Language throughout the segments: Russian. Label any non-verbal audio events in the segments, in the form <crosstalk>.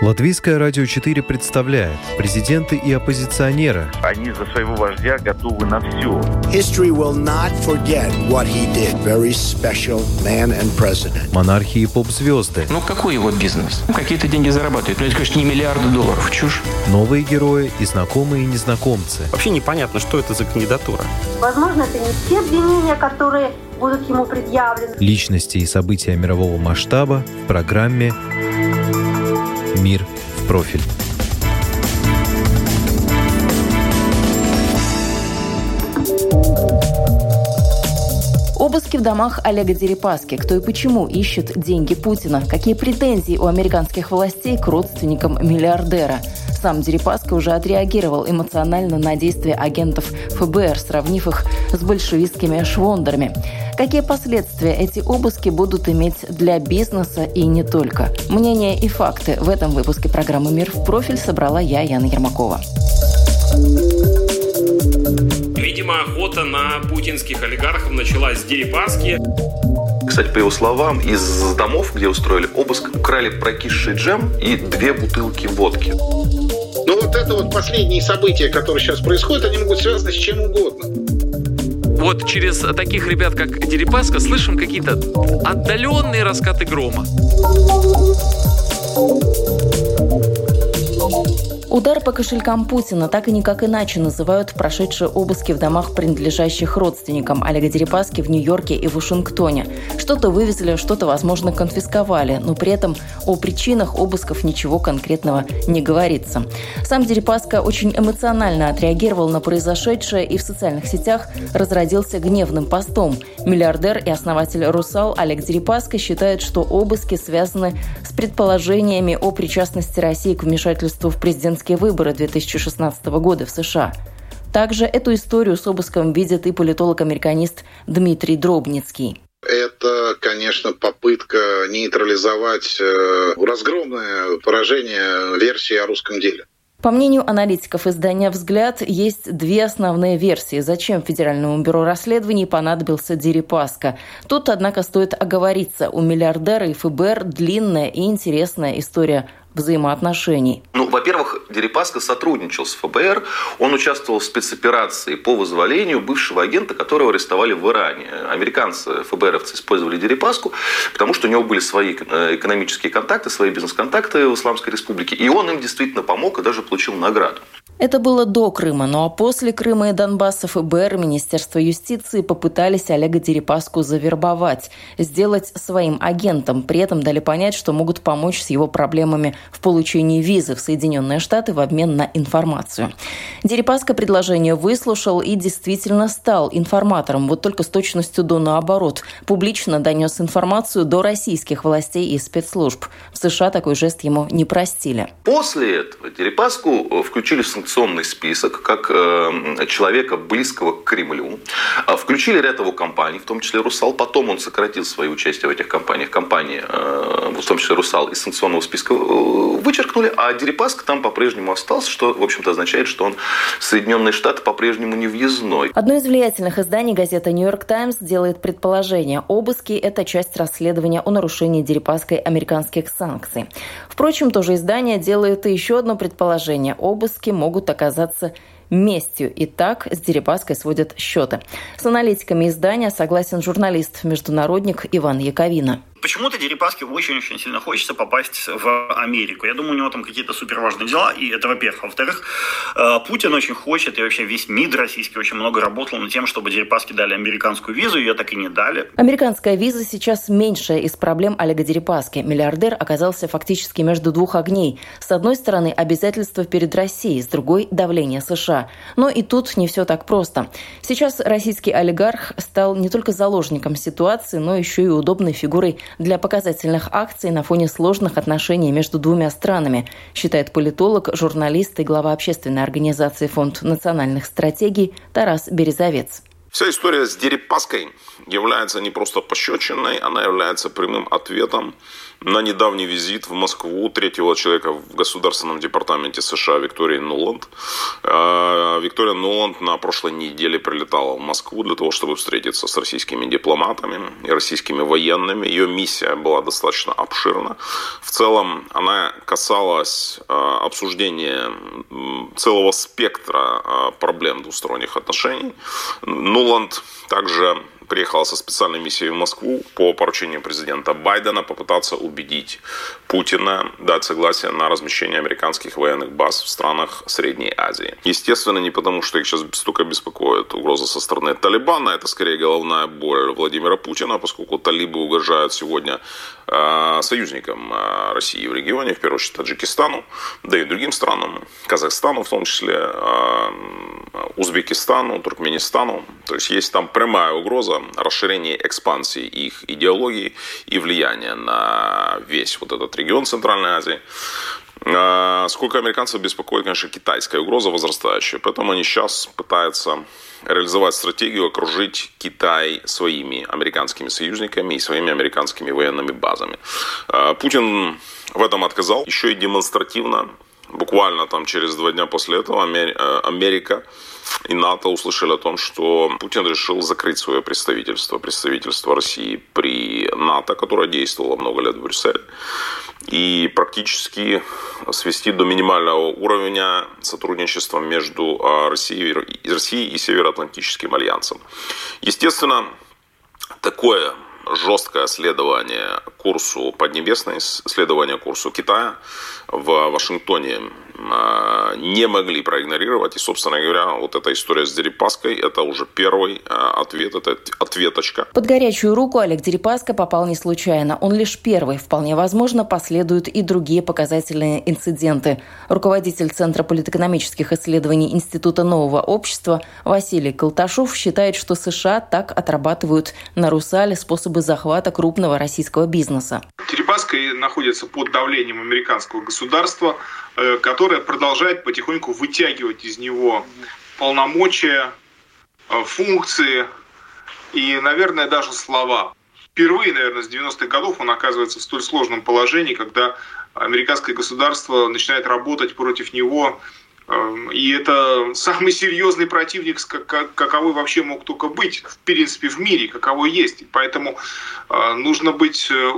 Латвийское радио 4 представляет президенты и оппозиционеры. Они за своего вождя готовы на все. History will not forget what he did. Very special man and president. Монархии и поп-звезды. Ну какой его бизнес? Ну, какие-то деньги зарабатывает. Ну это, конечно, не миллиарды долларов. Чушь. Новые герои и знакомые и незнакомцы. Вообще непонятно, что это за кандидатура. Возможно, это не те обвинения, которые будут ему предъявлены. Личности и события мирового масштаба в программе «Мир в профиль». Обыски в домах Олега Дерипаски. Кто и почему ищет деньги Путина? Какие претензии у американских властей к родственникам миллиардера? Сам Дерипаска уже отреагировал эмоционально на действия агентов ФБР, сравнив их с большевистскими швондерами. Какие последствия эти обыски будут иметь для бизнеса и не только? Мнения и факты в этом выпуске программы «Мир в профиль» собрала я, Яна Ермакова. Видимо, охота на путинских олигархов началась с Дерипаски. Кстати, по его словам, из домов, где устроили обыск, украли прокисший джем и две бутылки водки. Но вот это вот последние события, которые сейчас происходят, они могут связаны с чем угодно. Вот через таких ребят, как Дерипаска, слышим какие-то отдаленные раскаты грома. Удар по кошелькам Путина так и никак иначе называют прошедшие обыски в домах, принадлежащих родственникам Олега Дерипаски в Нью-Йорке и Вашингтоне. Что-то вывезли, что-то, возможно, конфисковали, но при этом о причинах обысков ничего конкретного не говорится. Сам Дерипаска очень эмоционально отреагировал на произошедшее и в социальных сетях разродился гневным постом. Миллиардер и основатель «Русал» Олег Дерипаска считает, что обыски связаны с предположениями о причастности России к вмешательству в президентские выборы 2016 года в США. Также эту историю с обыском видит и политолог-американист Дмитрий Дробницкий. Это, конечно, попытка нейтрализовать э, разгромное поражение версии о русском деле. По мнению аналитиков издания «Взгляд», есть две основные версии, зачем Федеральному бюро расследований понадобился Дерипаска. Тут, однако, стоит оговориться, у миллиардера и ФБР длинная и интересная история взаимоотношений. Ну, во-первых, Дерипаска сотрудничал с ФБР, он участвовал в спецоперации по вызволению бывшего агента, которого арестовали в Иране. Американцы, ФБРовцы использовали Дерипаску, потому что у него были свои э, экономические контакты, свои бизнес-контакты в Исламской Республике, и он им действительно помог и даже получил награду. Это было до Крыма, ну а после Крыма и Донбасса ФБР и Министерство юстиции попытались Олега Дерипаску завербовать, сделать своим агентом. При этом дали понять, что могут помочь с его проблемами в получении визы в Соединенные Штаты в обмен на информацию. Дерипаска предложение выслушал и действительно стал информатором, вот только с точностью до наоборот. Публично донес информацию до российских властей и спецслужб. В США такой жест ему не простили. После этого Дерипаску включили в санкционный список как э, человека близкого к Кремлю. А включили ряд его компаний, в том числе «Русал». Потом он сократил свое участие в этих компаниях. Компании, э, в том числе «Русал», из санкционного списка вычеркнули, а Дерипаска там по-прежнему остался, что, в общем-то, означает, что он в Соединенные Штаты по-прежнему не въездной. Одно из влиятельных изданий газета «Нью-Йорк Таймс» делает предположение. Обыски – это часть расследования о нарушении Дерипаской американских санкций. Впрочем, тоже издание делает и еще одно предположение. Обыски могут оказаться местью. И так с Дерипаской сводят счеты. С аналитиками издания согласен журналист-международник Иван Яковина. Почему-то Дерипаске очень-очень сильно хочется попасть в Америку. Я думаю, у него там какие-то суперважные дела, и это во-первых. Во-вторых, э, Путин очень хочет, и вообще весь МИД российский очень много работал над тем, чтобы Дерипаске дали американскую визу, ее так и не дали. Американская виза сейчас меньшая из проблем Олега Дерипаски. Миллиардер оказался фактически между двух огней. С одной стороны, обязательства перед Россией, с другой – давление США. Но и тут не все так просто. Сейчас российский олигарх стал не только заложником ситуации, но еще и удобной фигурой для показательных акций на фоне сложных отношений между двумя странами, считает политолог, журналист и глава общественной организации Фонд национальных стратегий Тарас Березовец. Вся история с Дерипаской является не просто пощечиной, она является прямым ответом на недавний визит в Москву третьего человека в Государственном департаменте США Виктории Нуланд. А, Виктория Нуланд на прошлой неделе прилетала в Москву для того, чтобы встретиться с российскими дипломатами и российскими военными. Ее миссия была достаточно обширна. В целом она касалась а, обсуждения целого спектра а, проблем двусторонних отношений. Нуланд также приехала со специальной миссией в Москву по поручению президента Байдена попытаться убедить Путина дать согласие на размещение американских военных баз в странах Средней Азии. Естественно, не потому, что их сейчас столько беспокоит угроза со стороны Талибана, это скорее головная боль Владимира Путина, поскольку талибы угрожают сегодня э, союзникам э, России в регионе, в первую очередь Таджикистану, да и другим странам, Казахстану в том числе, э, Узбекистану, Туркменистану. То есть есть там прямая угроза расширения экспансии их идеологии и влияния на весь вот этот регион Центральной Азии. А, сколько американцев беспокоит, конечно, китайская угроза возрастающая. Поэтому они сейчас пытаются реализовать стратегию окружить Китай своими американскими союзниками и своими американскими военными базами. А, Путин в этом отказал. Еще и демонстративно, буквально там через два дня после этого, э, Америка и НАТО услышали о том, что Путин решил закрыть свое представительство, представительство России при НАТО, которое действовало много лет в Брюсселе, и практически свести до минимального уровня сотрудничества между а, Россией, Россией и Североатлантическим альянсом. Естественно, такое жесткое следование курсу Поднебесной, следование курсу Китая в Вашингтоне а, не могли проигнорировать. И, собственно говоря, вот эта история с Дерипаской – это уже первый а, ответ, это ответочка. Под горячую руку Олег Дерипаска попал не случайно. Он лишь первый. Вполне возможно, последуют и другие показательные инциденты. Руководитель Центра политэкономических исследований Института нового общества Василий Колташов считает, что США так отрабатывают на Русале способы захвата крупного российского бизнеса. Дерипаска находится под давлением американского государства, э, которое продолжает потихоньку вытягивать из него полномочия, э, функции и, наверное, даже слова. Впервые, наверное, с 90-х годов он оказывается в столь сложном положении, когда американское государство начинает работать против него Эм, и это <laughs> самый серьезный противник, каковой вообще мог только быть, в принципе, в мире, каковой есть. И поэтому э, нужно быть э,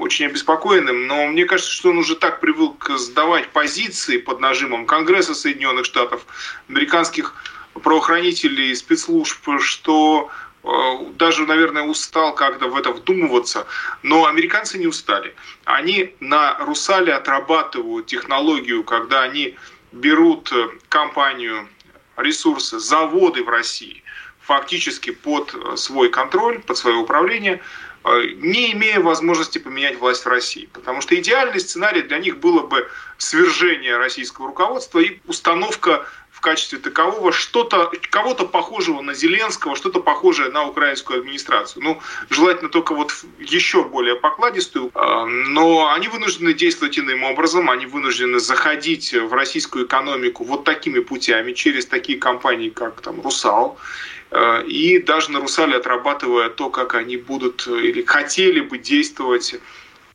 очень обеспокоенным. Но мне кажется, что он уже так привык сдавать позиции под нажимом Конгресса Соединенных Штатов, американских правоохранителей, спецслужб, что э, даже, наверное, устал как-то в это вдумываться, но американцы не устали. Они на Русале отрабатывают технологию, когда они берут э, компанию, ресурсы, заводы в России фактически под э, свой контроль, под свое управление, не имея возможности поменять власть в России. Потому что идеальный сценарий для них было бы свержение российского руководства и установка в качестве такового что-то, кого-то похожего на Зеленского, что-то похожее на украинскую администрацию. Ну, желательно только вот еще более покладистую. А, но они вынуждены действовать иным образом, они вынуждены заходить в российскую экономику вот такими путями, через такие компании, как там «Русал», и даже на «Русале» отрабатывая то, как они будут или хотели бы действовать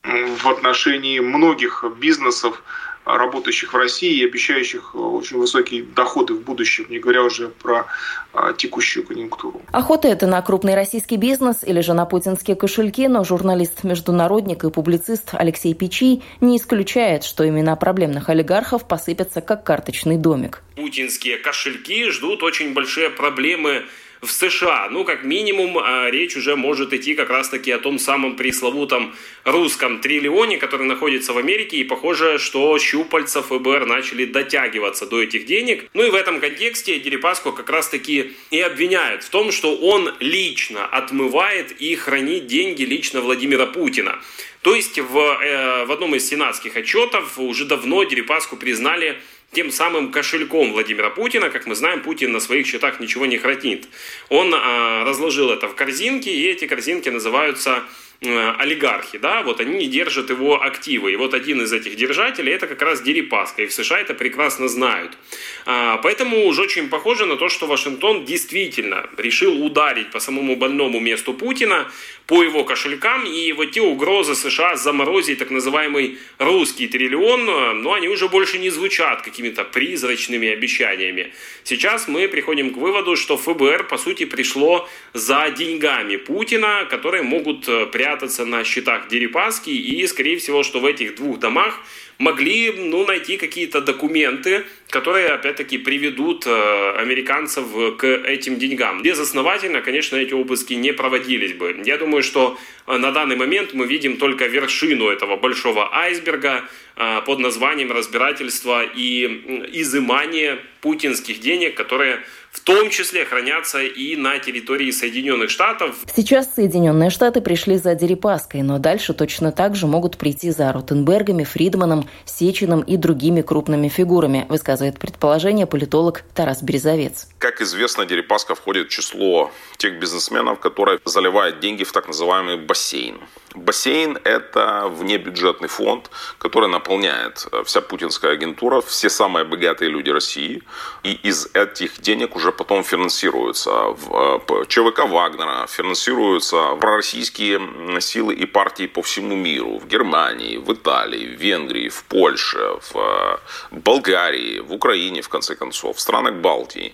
в отношении многих бизнесов, работающих в России и обещающих э, очень высокие доходы в будущем, не говоря уже про а, текущую конъюнктуру. Охота это на крупный российский бизнес или же на путинские кошельки, но журналист-международник и публицист Алексей Печий не исключает, что имена проблемных олигархов посыпятся как карточный домик. Путинские кошельки ждут очень большие проблемы в США. Ну, как минимум, а, речь уже может идти как раз-таки о том самом пресловутом русском триллионе, который находится в Америке, и похоже, что щупальца ФБР начали дотягиваться до этих денег. Ну и в этом контексте Дерипаску как раз-таки и обвиняют в том, что он лично отмывает и хранит деньги лично Владимира Путина. То есть в, э, в одном из сенатских отчетов уже давно Дерипаску признали тем самым кошельком Владимира Путина. Как мы знаем, Путин на своих счетах ничего не хранит. Он а, разложил это в корзинки, и эти корзинки называются олигархи, да, вот они держат его активы. И вот один из этих держателей это как раз Дерипаска, и в США это прекрасно знают. А, поэтому уже очень похоже на то, что Вашингтон действительно решил ударить по самому больному месту Путина, по его кошелькам, и вот те угрозы США заморозить так называемый русский триллион, но они уже больше не звучат какими-то призрачными обещаниями. Сейчас мы приходим к выводу, что ФБР, по сути, пришло за деньгами Путина, которые могут э, прятаться на счетах Дерипаски, и, скорее всего, что в этих двух домах могли ну, найти какие-то документы, которые, опять-таки, приведут э, американцев к этим деньгам. Безосновательно, конечно, эти обыски не проводились бы. Я думаю, что э, на данный момент мы видим только вершину этого большого айсберга э, под названием разбирательства и изымание путинских денег, которые в том числе хранятся и на территории Соединенных Штатов. Сейчас Соединенные Штаты пришли за Дерипаской, но дальше точно так же могут прийти за Ротенбергами, Фридманом, Сечиным и другими крупными фигурами, высказывает предположение политолог Тарас Березовец. Как известно, Дерипаска входит в число тех бизнесменов, которые заливают деньги в так называемый бассейн. Бассейн – это внебюджетный фонд, который наполняет э, вся путинская агентура, все самые богатые люди России. И из этих денег уже потом финансируются в э, ЧВК Вагнера, финансируются пророссийские силы и партии по всему миру. В Германии, в Италии, в Венгрии, в Польше, в э, Болгарии, в Украине, в конце концов, в странах Балтии.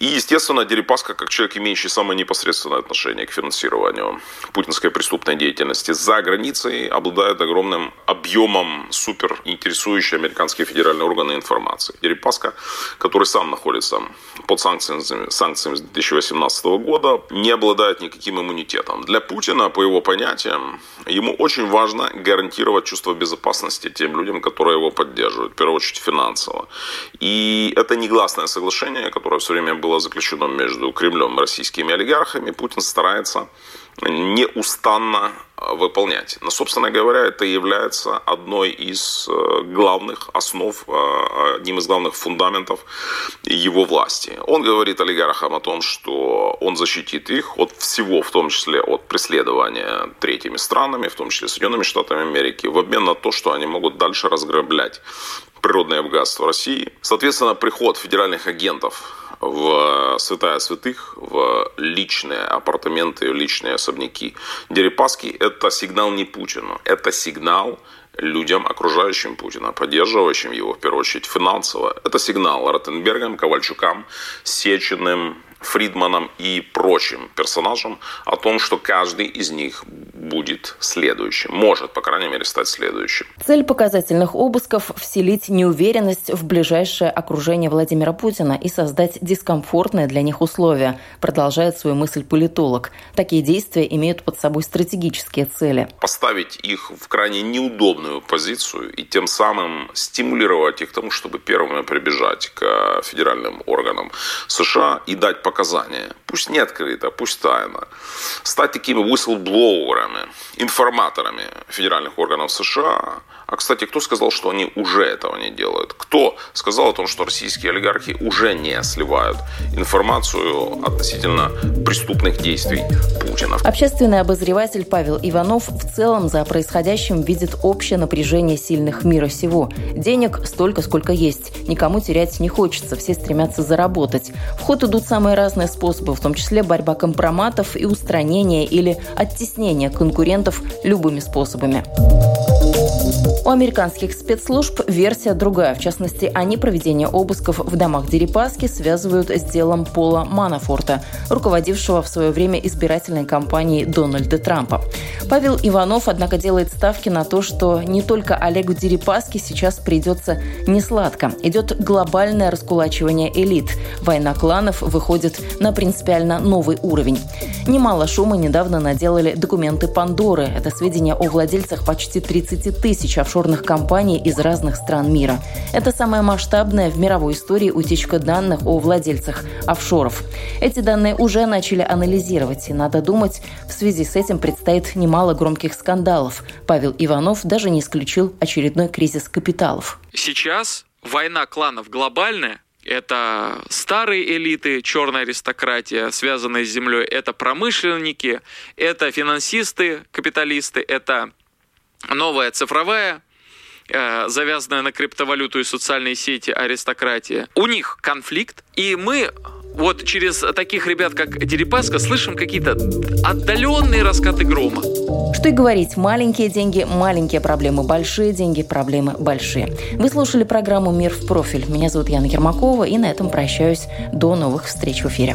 И, естественно, Дерипаска, как человек, имеющий самое непосредственное отношение к финансированию путинской преступной деятельности, деятельности за границей обладает огромным объемом супер интересующей американские федеральные органы информации. Дерипаска, который сам находится под санкциями, санкциями с 2018 года, не обладает никаким иммунитетом. Для Путина, по его понятиям, ему очень важно гарантировать чувство безопасности тем людям, которые его поддерживают, в первую очередь финансово. И это негласное соглашение, которое все время было заключено между Кремлем и российскими олигархами. Путин старается неустанно выполнять. Но, собственно говоря, это является одной из э, главных основ, э, одним из главных фундаментов его власти. Он говорит олигархам о том, что он защитит их от всего, в том числе от преследования третьими странами, в том числе Соединенными Штатами Америки, в обмен на то, что они могут дальше разграблять природное богатство России. Соответственно, приход федеральных агентов в святая святых, в личные апартаменты, личные особняки Дерипаски, это сигнал не Путину, это сигнал людям, окружающим Путина, поддерживающим его, в первую очередь, финансово. Это сигнал Ротенбергам, Ковальчукам, Сечиным, Фридманом и прочим персонажам о том, что каждый из них будет следующим, может, по крайней мере, стать следующим. Цель показательных обысков – вселить неуверенность в ближайшее окружение Владимира Путина и создать дискомфортные для них условия, продолжает свою мысль политолог. Такие действия имеют под собой стратегические цели. Поставить их в крайне неудобную позицию и тем самым стимулировать их к тому, чтобы первыми прибежать к федеральным органам США и дать показания показания, пусть не открыто, пусть тайно, стать такими whistleблоуерами, информаторами федеральных органов США. А, кстати, кто сказал, что они уже этого не делают? Кто сказал о том, что российские олигархи уже не сливают информацию относительно преступных действий Путина? Общественный обозреватель Павел Иванов в целом за происходящим видит общее напряжение сильных мира сего. Денег столько, сколько есть. Никому терять не хочется, все стремятся заработать. В ход идут самые разные способы, в том числе борьба компроматов и устранение или оттеснение конкурентов любыми способами. У американских спецслужб версия другая. В частности, они проведение обысков в домах Дерипаски связывают с делом Пола Манафорта, руководившего в свое время избирательной кампанией Дональда Трампа. Павел Иванов, однако, делает ставки на то, что не только Олегу Дерипаски сейчас придется несладко. Идет глобальное раскулачивание элит. Война кланов выходит на принципиально новый уровень. Немало шума недавно наделали документы Пандоры. Это сведения о владельцах почти 30 тысяч офшорных компаний из разных стран мира. Это самая масштабная в мировой истории утечка данных о владельцах офшоров. Эти данные уже начали анализировать, и надо думать, в связи с этим предстоит немало громких скандалов. Павел Иванов даже не исключил очередной кризис капиталов. Сейчас война кланов глобальная, это старые элиты, черная аристократия, связанная с землей, это промышленники, это финансисты, капиталисты, это новая цифровая э, завязанная на криптовалюту и социальные сети аристократия. У них конфликт, и мы вот через таких ребят, как Дерипаска, слышим какие-то отдаленные раскаты грома. Что и говорить, маленькие деньги, маленькие проблемы, большие деньги, проблемы большие. Вы слушали программу «Мир в профиль». Меня зовут Яна Ермакова, и на этом прощаюсь. До новых встреч в эфире.